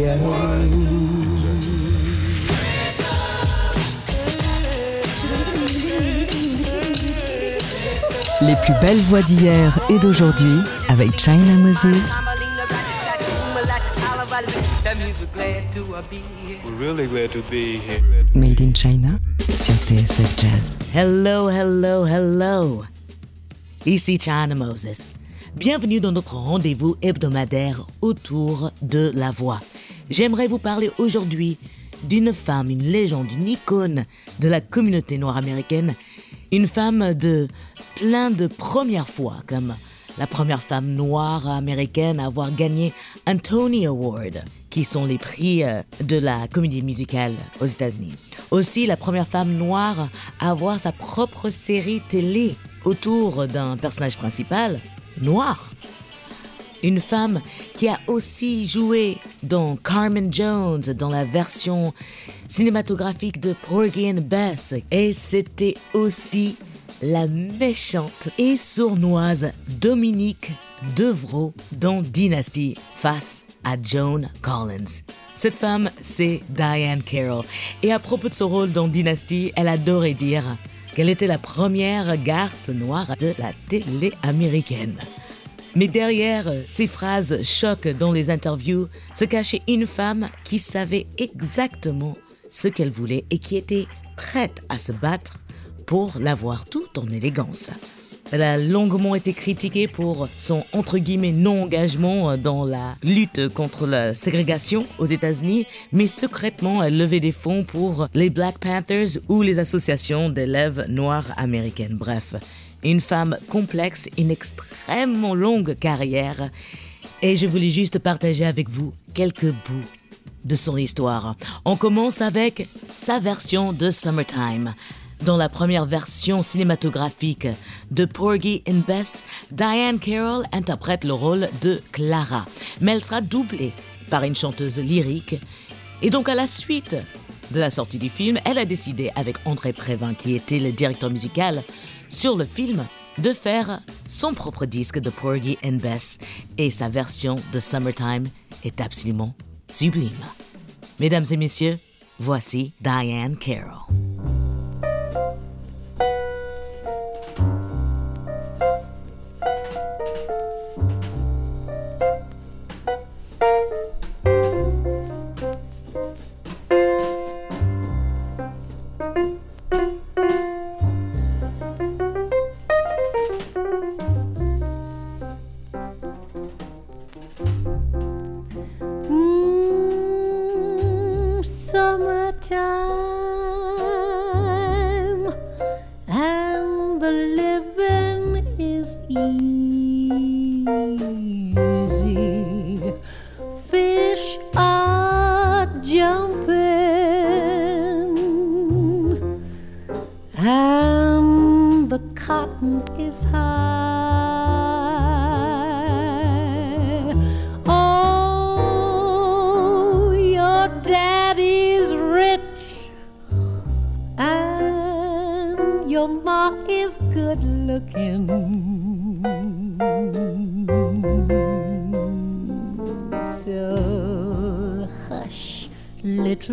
Les plus belles voix d'hier et d'aujourd'hui avec China Moses. Made in China sur TSF Jazz. Hello, hello, hello. Ici China Moses. Bienvenue dans notre rendez-vous hebdomadaire autour de la voix. J'aimerais vous parler aujourd'hui d'une femme, une légende, une icône de la communauté noire américaine, une femme de plein de premières fois, comme la première femme noire américaine à avoir gagné un Tony Award, qui sont les prix euh, de la comédie musicale aux États-Unis. Aussi la première femme noire à avoir sa propre série télé autour d'un personnage principal noir. Une femme qui a aussi joué dans Carmen Jones, dans la version cinématographique de Porgy and Bess. Et c'était aussi la méchante et sournoise Dominique Devreau dans Dynasty face à Joan Collins. Cette femme, c'est Diane Carroll. Et à propos de son rôle dans Dynasty, elle adorait dire qu'elle était la première garce noire de la télé américaine. Mais derrière ces phrases choc dans les interviews se cachait une femme qui savait exactement ce qu'elle voulait et qui était prête à se battre pour l'avoir tout en élégance. Elle a longuement été critiquée pour son entre guillemets non-engagement dans la lutte contre la ségrégation aux États-Unis, mais secrètement elle levait des fonds pour les Black Panthers ou les associations d'élèves noirs américaines. Bref, une femme complexe, une extrêmement longue carrière, et je voulais juste partager avec vous quelques bouts de son histoire. On commence avec sa version de Summertime. Dans la première version cinématographique de Porgy and Bess, Diane Carroll interprète le rôle de Clara, mais elle sera doublée par une chanteuse lyrique. Et donc à la suite de la sortie du film, elle a décidé avec André Prévin, qui était le directeur musical sur le film, de faire son propre disque de Porgy and Bess. Et sa version de Summertime est absolument sublime. Mesdames et messieurs, voici Diane Carroll.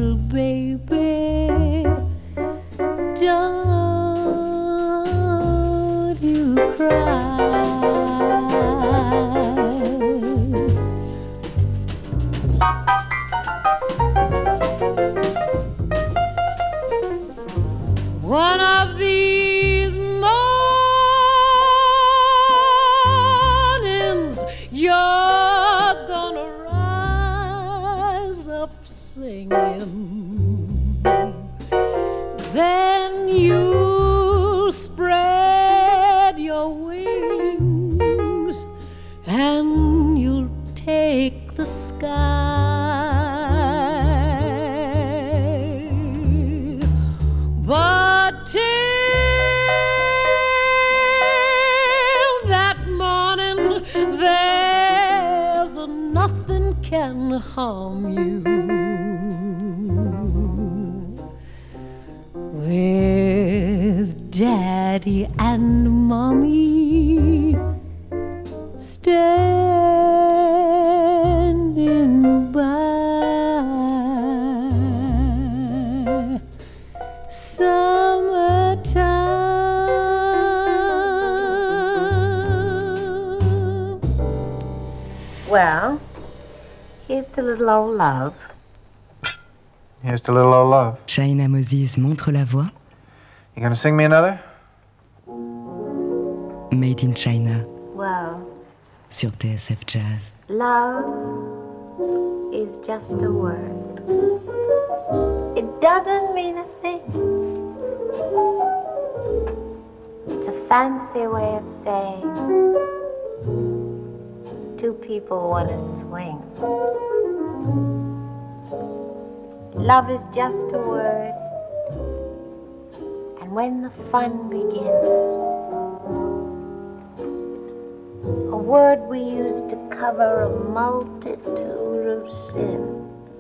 Little baby, don't you cry. Little old love. Here's to little old love. China Moses montre la voix. You gonna sing me another? Made in China Well, sur TSF Jazz. love is just a word. It doesn't mean a thing. It's a fancy way of saying two people want to swing. Love is just a word. And when the fun begins, a word we use to cover a multitude of sins.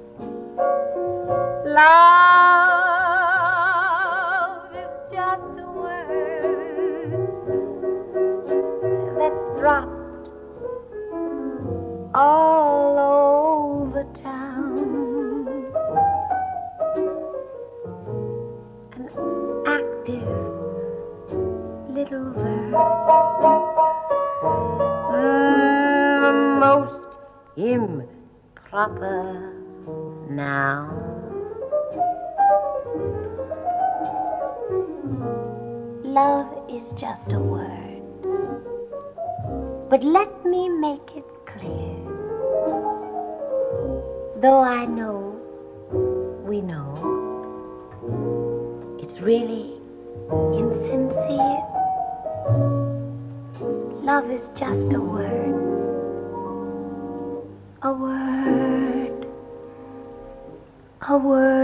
Love all over town. An active little verb. Mm, the most improper now. Love is just a word, but let me make it clear. Though I know, we know, it's really insincere. Love is just a word. A word. A word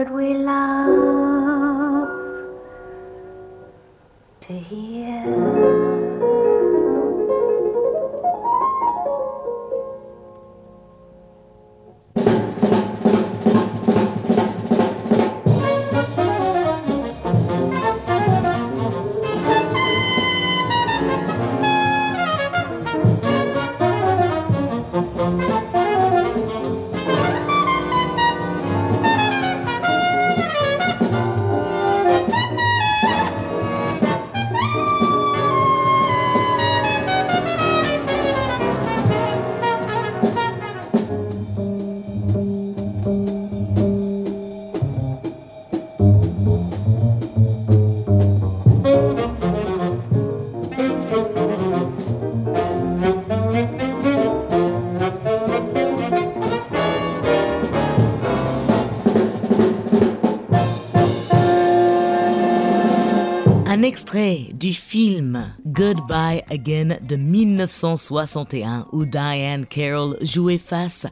du film Goodbye Again de 1961 où Diane Carroll jouait face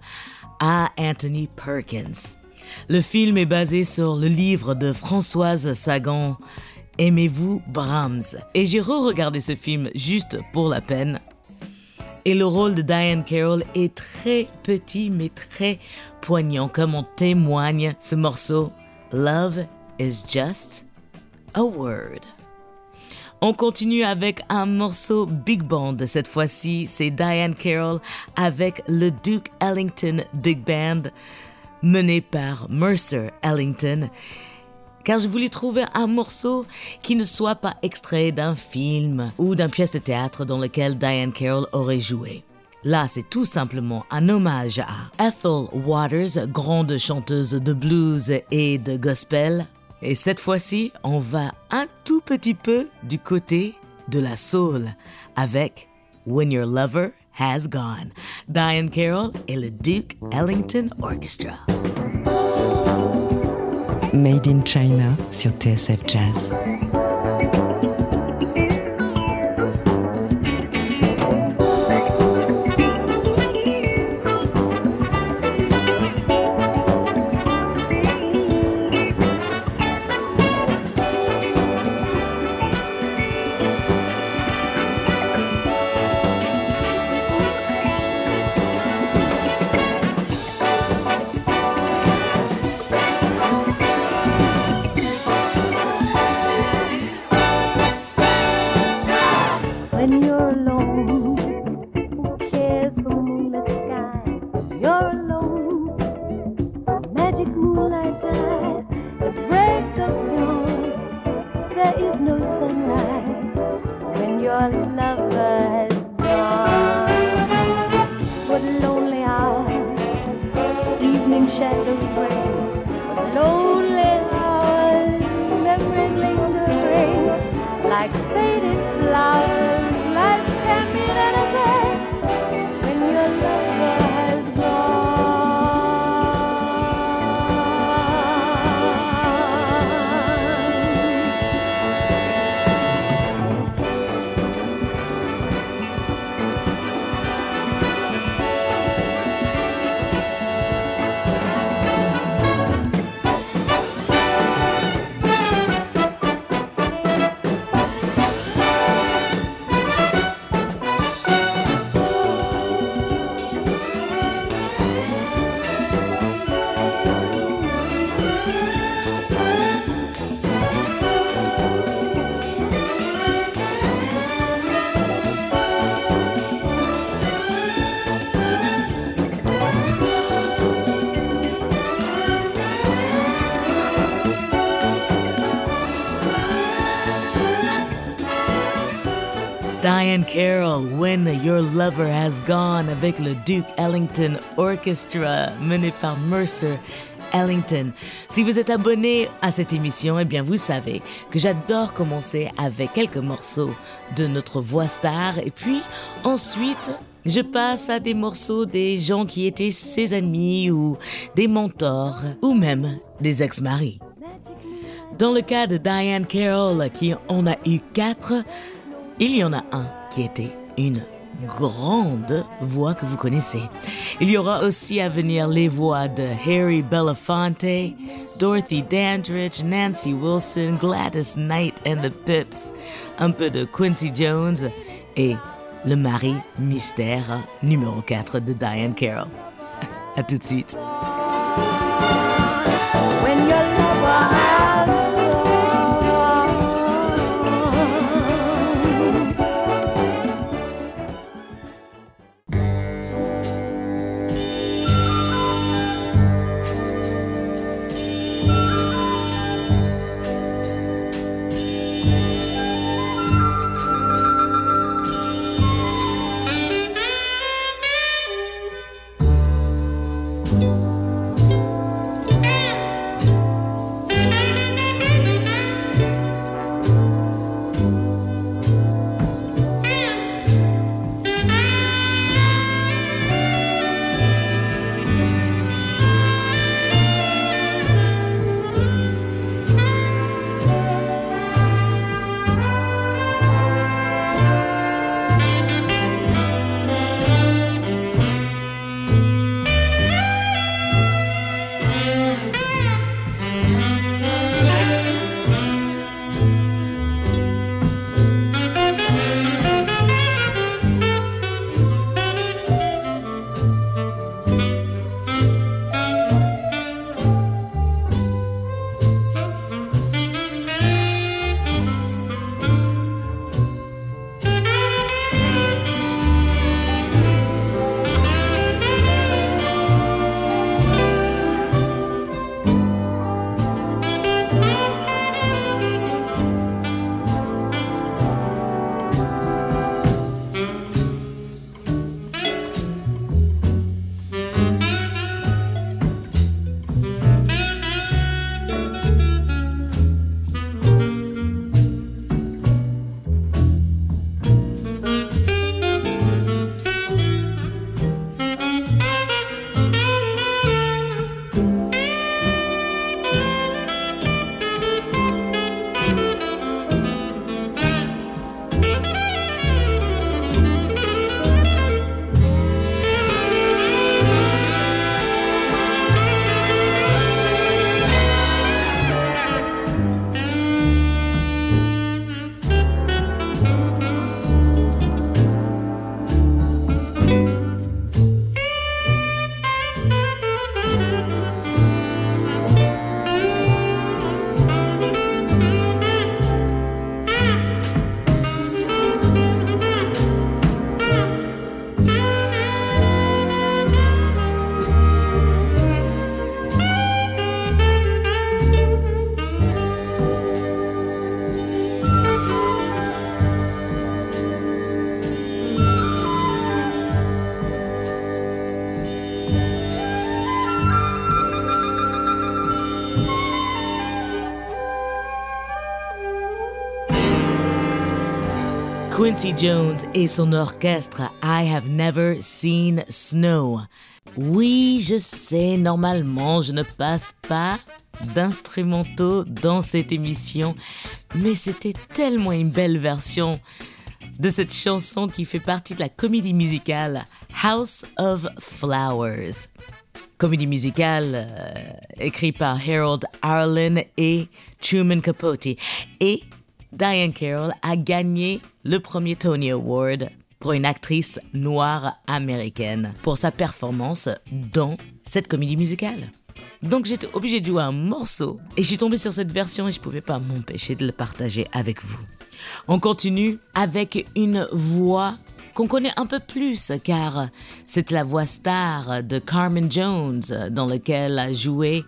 à Anthony Perkins. Le film est basé sur le livre de Françoise Sagan Aimez-vous Brahms? Et j'ai re-regardé ce film juste pour la peine. Et le rôle de Diane Carroll est très petit mais très poignant comme en témoigne ce morceau Love is just a word. On continue avec un morceau big band. Cette fois-ci, c'est Diane Carroll avec le Duke Ellington Big Band mené par Mercer Ellington. Car je voulais trouver un morceau qui ne soit pas extrait d'un film ou d'une pièce de théâtre dans lequel Diane Carroll aurait joué. Là, c'est tout simplement un hommage à Ethel Waters, grande chanteuse de blues et de gospel. Et cette fois-ci, on va un tout petit peu du côté de la soul avec When Your Lover Has Gone. Diane Carroll et le Duke Ellington Orchestra. Made in China sur TSF Jazz. Like faded flowers. Lover Has Gone, avec le Duke Ellington Orchestra, mené par Mercer Ellington. Si vous êtes abonné à cette émission, eh bien vous savez que j'adore commencer avec quelques morceaux de notre voix star et puis ensuite je passe à des morceaux des gens qui étaient ses amis ou des mentors ou même des ex-maris. Dans le cas de Diane Carroll, qui en a eu quatre, il y en a un qui était une grande voix que vous connaissez. Il y aura aussi à venir les voix de Harry Belafonte, Dorothy Dandridge, Nancy Wilson, Gladys Knight and the Pips, un peu de Quincy Jones et le mari mystère numéro 4 de Diane Carroll. À tout de suite. Quincy Jones et son orchestre I Have Never Seen Snow. Oui, je sais, normalement, je ne passe pas d'instrumentaux dans cette émission, mais c'était tellement une belle version de cette chanson qui fait partie de la comédie musicale House of Flowers. Comédie musicale euh, écrite par Harold Arlen et Truman Capote. Et Diane Carroll a gagné le premier Tony Award pour une actrice noire américaine pour sa performance dans cette comédie musicale. Donc j'étais obligée de jouer un morceau et je suis tombée sur cette version et je ne pouvais pas m'empêcher de le partager avec vous. On continue avec une voix qu'on connaît un peu plus car c'est la voix star de Carmen Jones dans laquelle a joué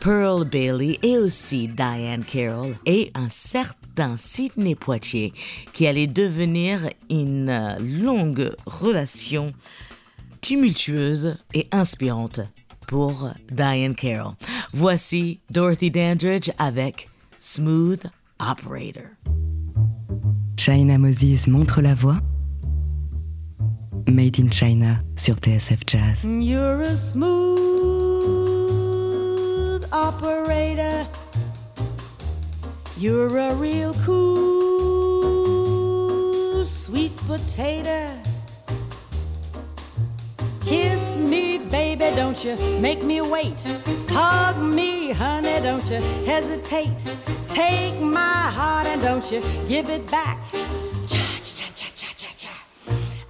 Pearl Bailey et aussi Diane Carroll et un certain Sidney Poitier qui allait devenir une longue relation tumultueuse et inspirante pour Diane Carroll. Voici Dorothy Dandridge avec Smooth Operator. China Moses montre la voix. Made in China sur TSF Jazz. You're a smooth operator. You're a real cool sweet potato. Kiss me, baby, don't you make me wait. Hug me, honey, don't you hesitate. Take my heart and don't you give it back. Cha cha cha cha cha cha.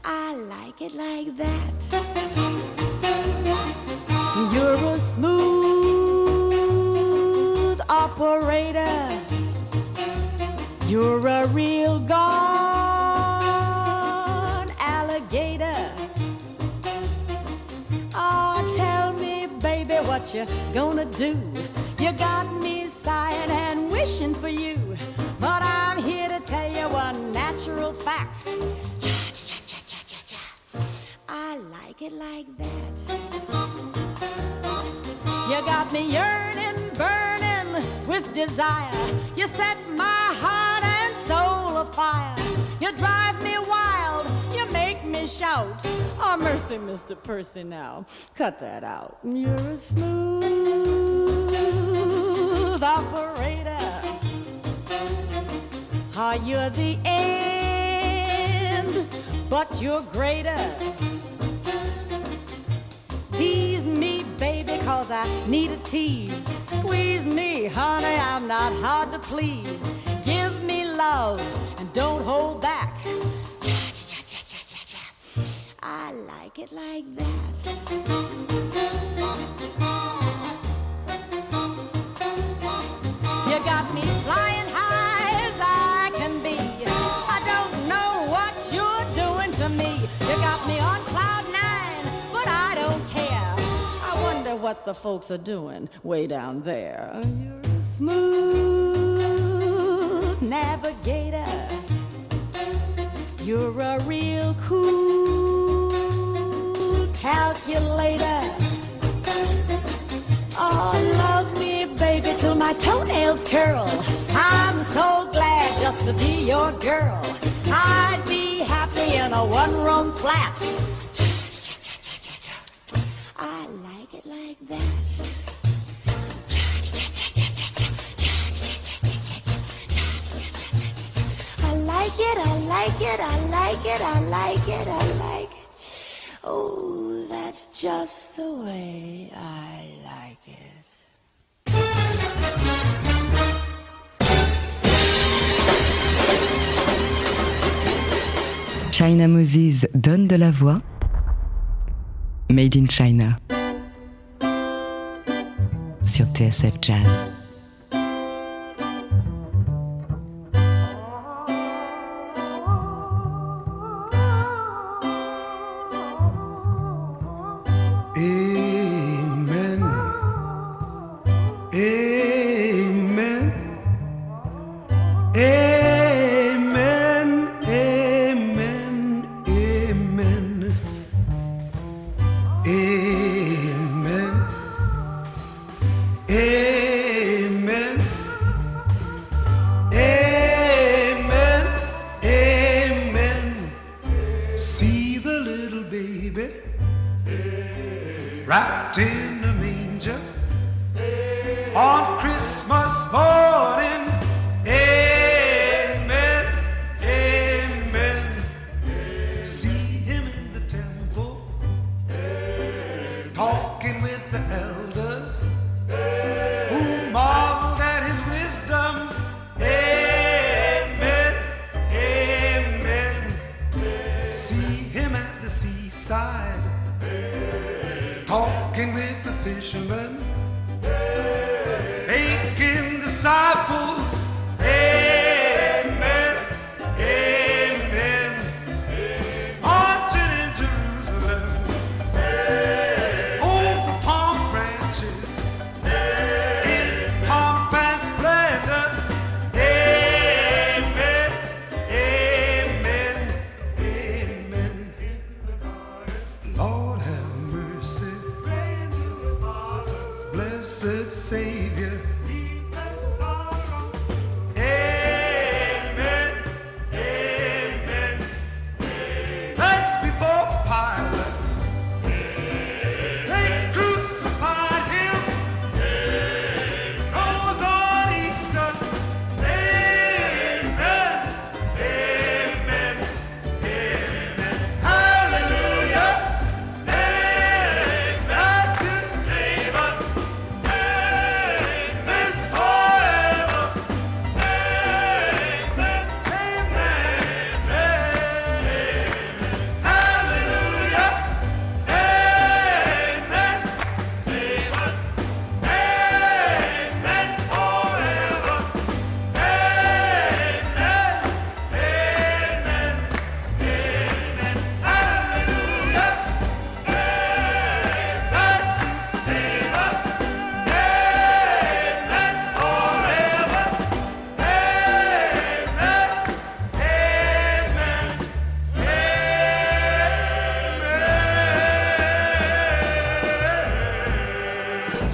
I like it like that. You're a smooth operator. You're a real gone alligator. Oh, tell me, baby, what you gonna do? You got me sighing and wishing for you. But I'm here to tell you one natural fact. I like it like that. You got me yearning, burning with desire. You set my heart soul afire. You drive me wild. You make me shout. Oh, mercy, Mr. Percy, now. Cut that out. You're a smooth operator. Are you're the end? But you're greater. Tease me, baby, cause I need a tease. Squeeze me, honey, I'm not hard to please. Love and don't hold back. Cha cha cha cha cha cha. I like it like that. You got me flying high as I can be. I don't know what you're doing to me. You got me on cloud nine, but I don't care. I wonder what the folks are doing way down there. You're a smooth navigator. You're a real cool calculator. Oh, love me, baby, till my toenails curl. I'm so glad just to be your girl. I'd be happy in a one-room flat. I like it like that. It, I like it, I like it, I like it, I like it. Oh, that's just the way I like it. China Moses donne de la voix. Made in China sur TSF Jazz.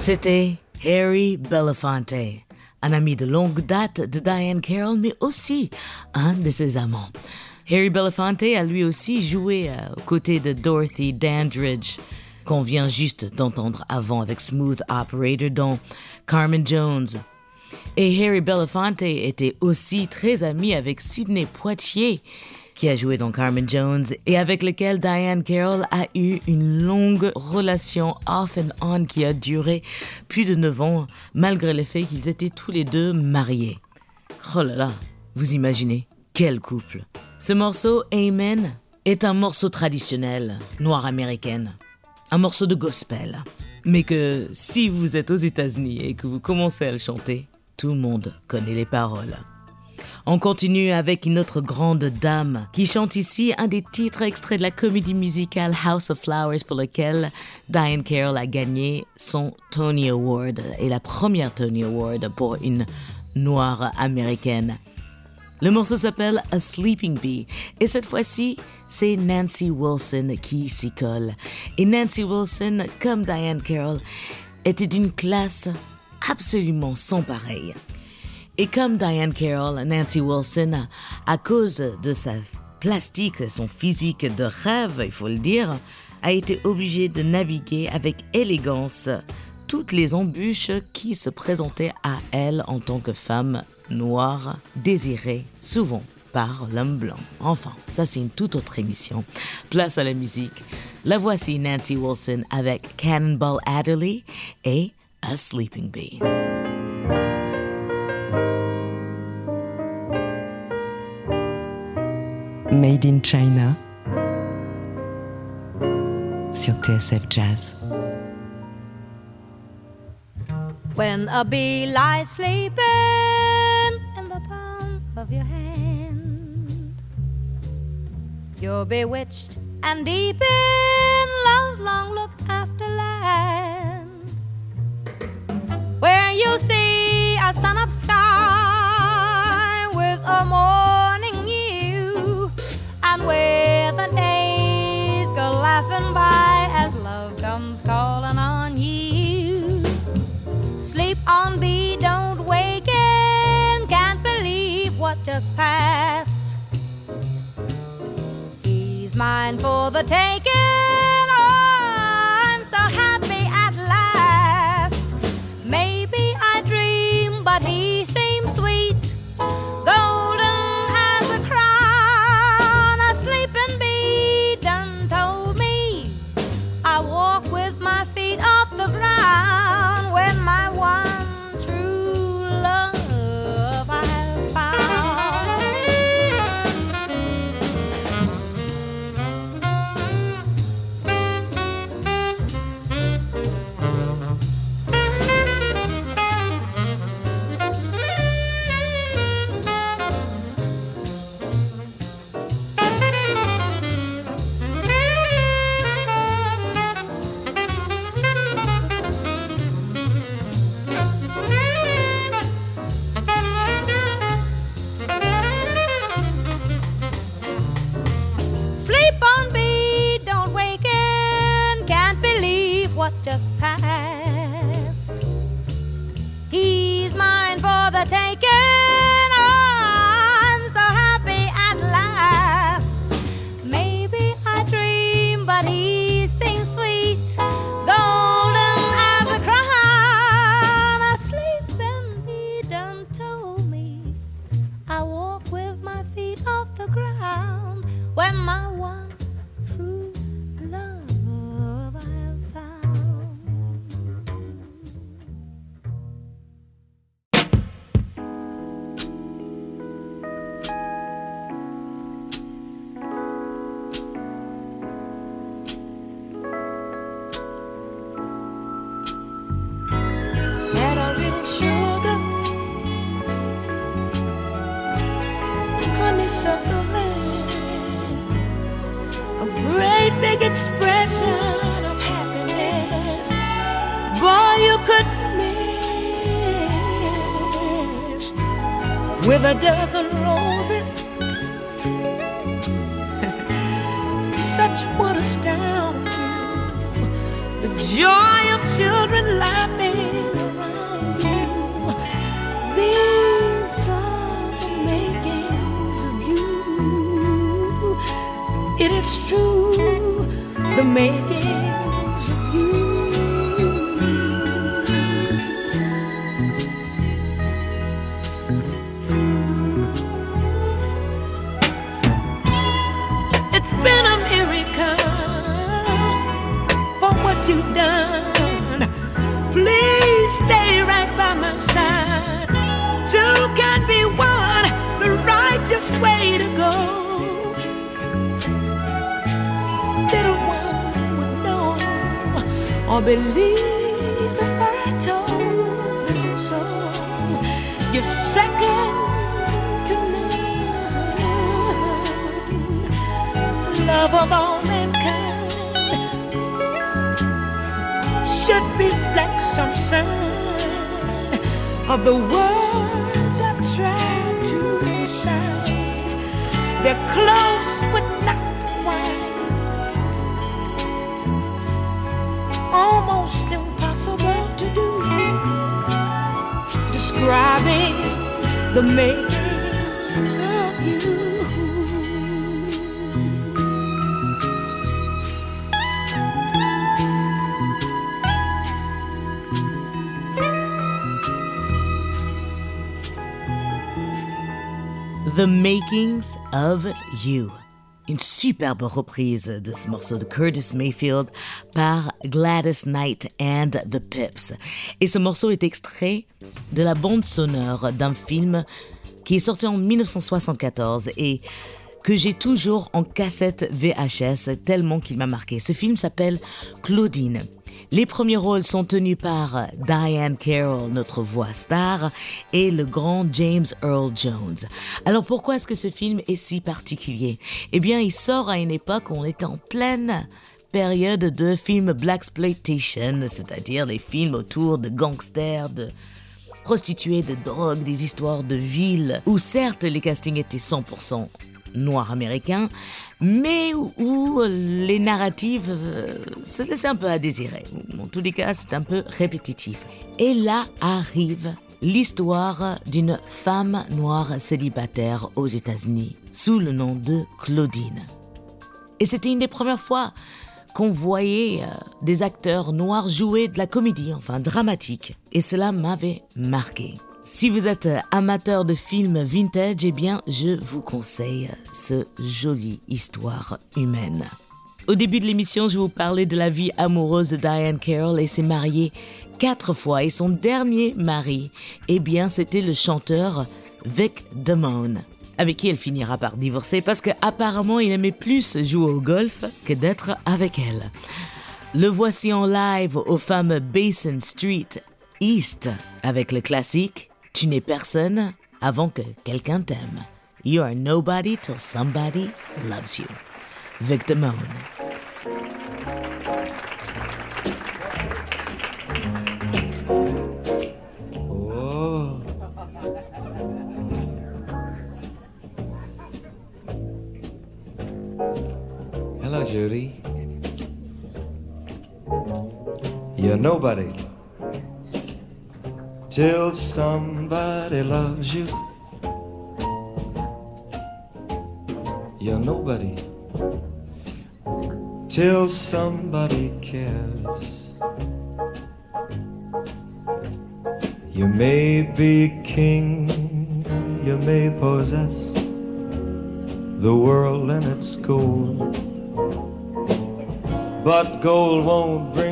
C'était Harry Belafonte, un ami de longue date de Diane Carroll, mais aussi un de ses amants. Harry Belafonte a lui aussi joué euh, aux côtés de Dorothy Dandridge, qu'on vient juste d'entendre avant avec Smooth Operator dans Carmen Jones. Et Harry Belafonte était aussi très ami avec Sidney Poitier, qui a joué dans Carmen Jones et avec lequel Diane Carroll a eu une longue relation off and on qui a duré plus de 9 ans, malgré le fait qu'ils étaient tous les deux mariés. Oh là là, vous imaginez, quel couple. Ce morceau, Amen, est un morceau traditionnel, noir américaine, un morceau de gospel. Mais que si vous êtes aux États-Unis et que vous commencez à le chanter, tout le monde connaît les paroles. On continue avec une autre grande dame qui chante ici un des titres extraits de la comédie musicale House of Flowers pour lequel Diane Carroll a gagné son Tony Award et la première Tony Award pour une noire américaine. Le morceau s'appelle A Sleeping Bee et cette fois-ci, c'est Nancy Wilson qui s'y colle. Et Nancy Wilson, comme Diane Carroll, était d'une classe absolument sans pareille. Et comme Diane Carroll, Nancy Wilson, à cause de sa plastique, son physique de rêve, il faut le dire, a été obligée de naviguer avec élégance toutes les embûches qui se présentaient à elle en tant que femme noire, désirée souvent par l'homme blanc. Enfin, ça c'est une toute autre émission. Place à la musique. La voici Nancy Wilson avec Cannonball Adderley et A Sleeping Bee. Made in China sur TSF Jazz. When a bee lies sleeping in the palm of your hand, you're bewitched and deep in love's long look after land, where you see a sun up sky with a and where the days go laughing by as love comes calling on you. Sleep on me, don't waken. Can't believe what just passed. He's mine for the taking. A great big expression of happiness. Boy, you could miss with a dozen roses. Such would astound you. The joy of children laughing the makings of you. It's been a miracle for what you've done. Please stay right by my side. Two can be one, the righteous way to go. Or believe if I told them so. You're second to none love of all mankind should reflect some sign of the words I've tried to recite. They're close but not almost impossible to do. Describing the makings of you. The Makings of You. Une superbe reprise de ce morceau de Curtis Mayfield par Gladys Knight and the Pips. Et ce morceau est extrait de la bande sonore d'un film qui est sorti en 1974 et que j'ai toujours en cassette VHS tellement qu'il m'a marqué. Ce film s'appelle Claudine. Les premiers rôles sont tenus par Diane Carroll, notre voix star, et le grand James Earl Jones. Alors pourquoi est-ce que ce film est si particulier? Eh bien, il sort à une époque où on était en pleine période de films blaxploitation, c'est-à-dire des films autour de gangsters, de prostituées, de drogue, des histoires de villes, où certes les castings étaient 100% noirs américains, mais où, où les narratives euh, se laissaient un peu à désirer. En tous les cas, c'est un peu répétitif. Et là arrive l'histoire d'une femme noire célibataire aux États-Unis, sous le nom de Claudine. Et c'était une des premières fois qu'on voyait euh, des acteurs noirs jouer de la comédie, enfin dramatique. Et cela m'avait marqué. Si vous êtes amateur de films vintage, eh bien, je vous conseille ce jolie histoire humaine. Au début de l'émission, je vous parlais de la vie amoureuse de Diane Carroll et s'est mariée quatre fois. Et son dernier mari, eh bien, c'était le chanteur Vic Damone, avec qui elle finira par divorcer parce qu'apparemment il aimait plus jouer au golf que d'être avec elle. Le voici en live au fameux Basin Street East avec le classique Tu n'es personne avant que quelqu'un t'aime. You are nobody till somebody loves you. Vic Damone. Hello, Judy. You're nobody till somebody loves you. You're nobody till somebody cares. You may be king, you may possess the world and its gold. But gold won't bring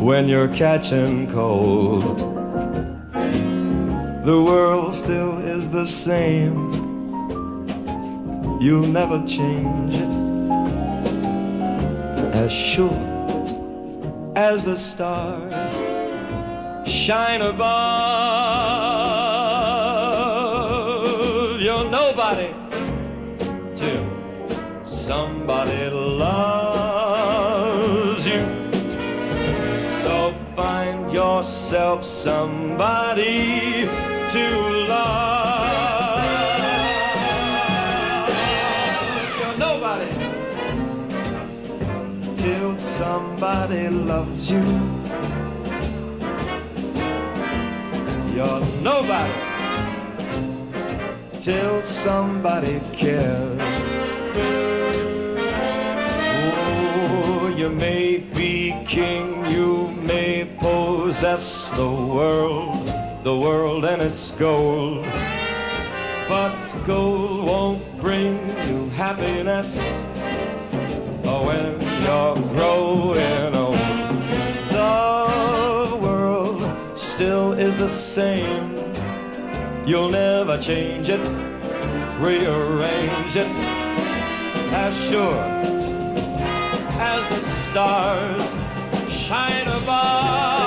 when you're catching cold. The world still is the same, you'll never change it. As sure as the stars shine above, yourself somebody to love. You're nobody till somebody loves you. You're nobody till somebody cares. You may be king, you may possess the world, the world and its gold. But gold won't bring you happiness when you're growing old. The world still is the same. You'll never change it, rearrange it. As sure as the stars shine above,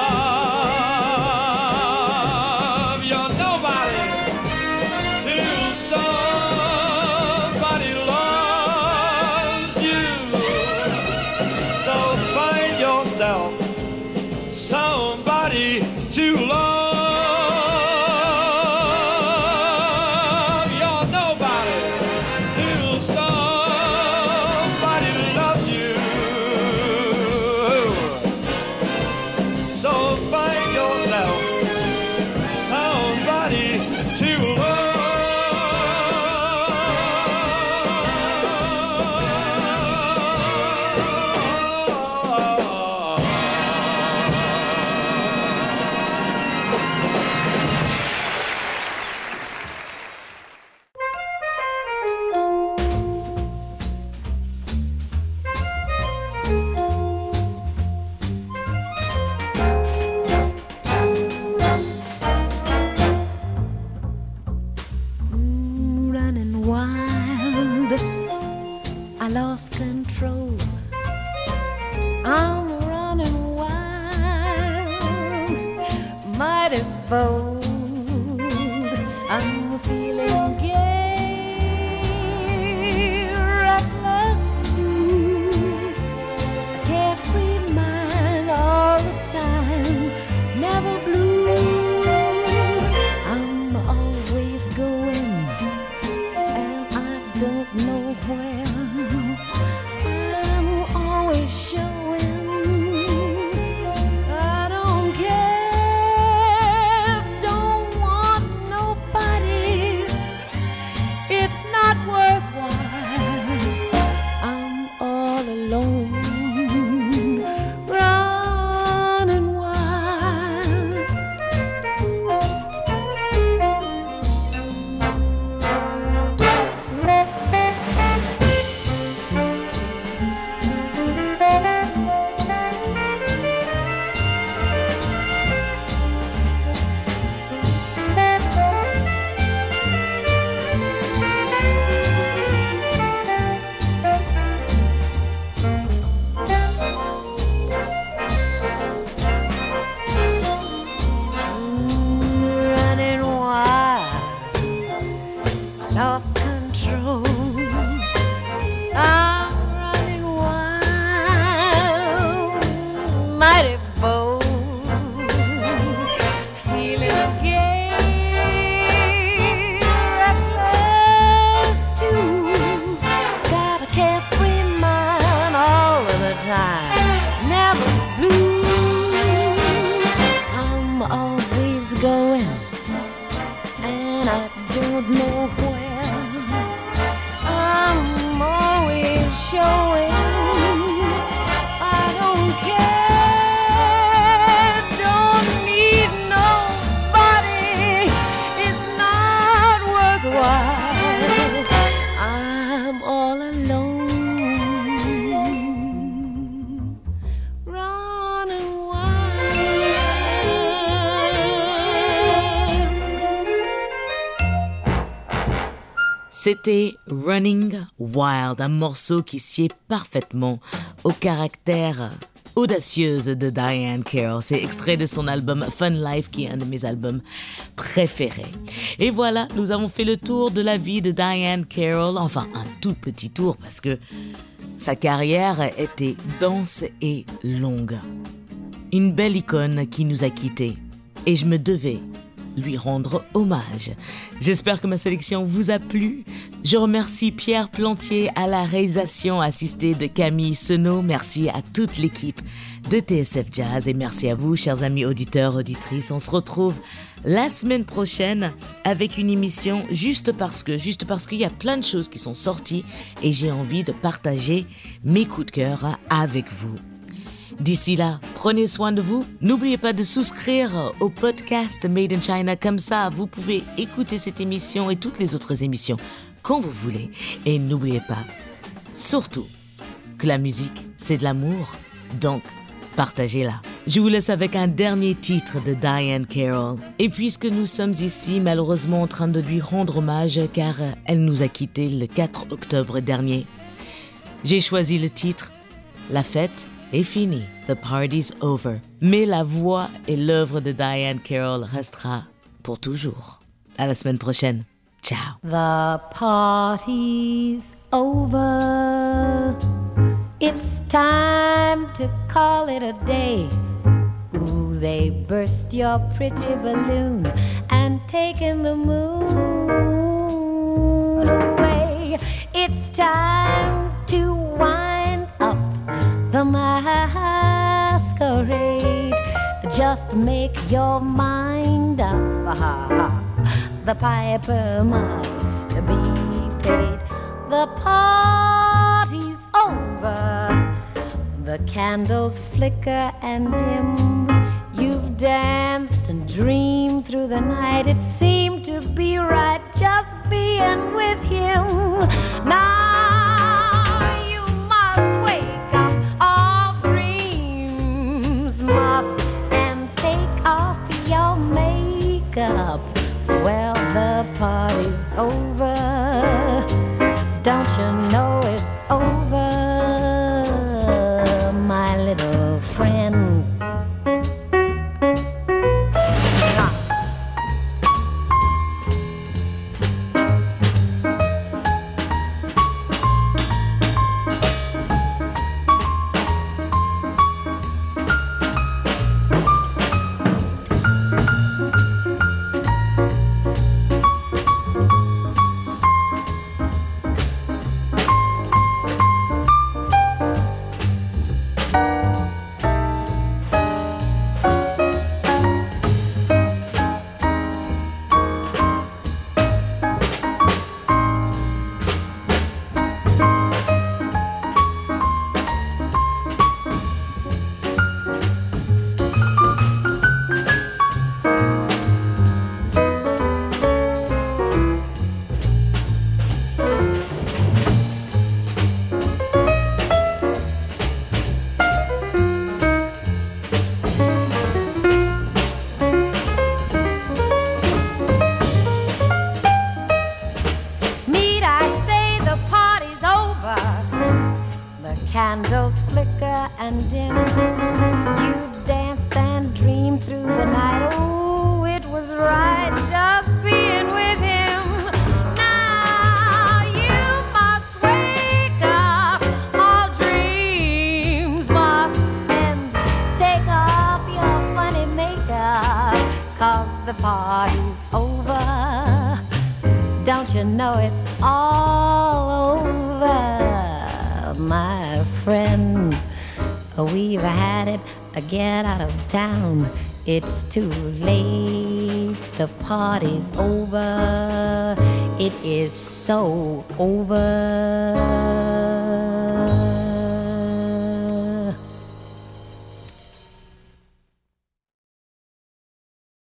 going, and I don't know where. I'm always showing. C'était Running Wild, un morceau qui sied parfaitement au caractère audacieuse de Diane Carroll. C'est extrait de son album Fun Life, qui est un de mes albums préférés. Et voilà, nous avons fait le tour de la vie de Diane Carroll, enfin un tout petit tour parce que sa carrière était dense et longue. Une belle icône qui nous a quittés. Et je me devais lui rendre hommage. J'espère que ma sélection vous a plu. Je remercie Pierre Plantier à la réalisation assistée de Camille Senot. Merci à toute l'équipe de TSF Jazz et merci à vous, chers amis auditeurs, auditrices. On se retrouve la semaine prochaine avec une émission juste parce que, juste parce qu'il y a plein de choses qui sont sorties et j'ai envie de partager mes coups de cœur avec vous. D'ici là, prenez soin de vous. N'oubliez pas de souscrire au podcast Made in China. Comme ça, vous pouvez écouter cette émission et toutes les autres émissions quand vous voulez. Et n'oubliez pas, surtout, que la musique, c'est de l'amour. Donc, partagez-la. Je vous laisse avec un dernier titre de Diane Carroll. Et puisque nous sommes ici, malheureusement, en train de lui rendre hommage, car elle nous a quittés le 4 octobre dernier, j'ai choisi le titre La fête est finie, The Party's Over. Mais la voix et l'œuvre de Diane Carroll restera pour toujours. À la semaine prochaine. Ciao. The party's over. It's time to call it a day. Ooh, they burst your pretty balloon and taken the moon away. It's time to wind masquerade. Just make your mind up. The piper must be paid. The party's over. The candles flicker and dim. You've danced and dreamed through the night. It seemed to be right just being with him. Now party's over. Town. It's too late. the party's over. It is so over.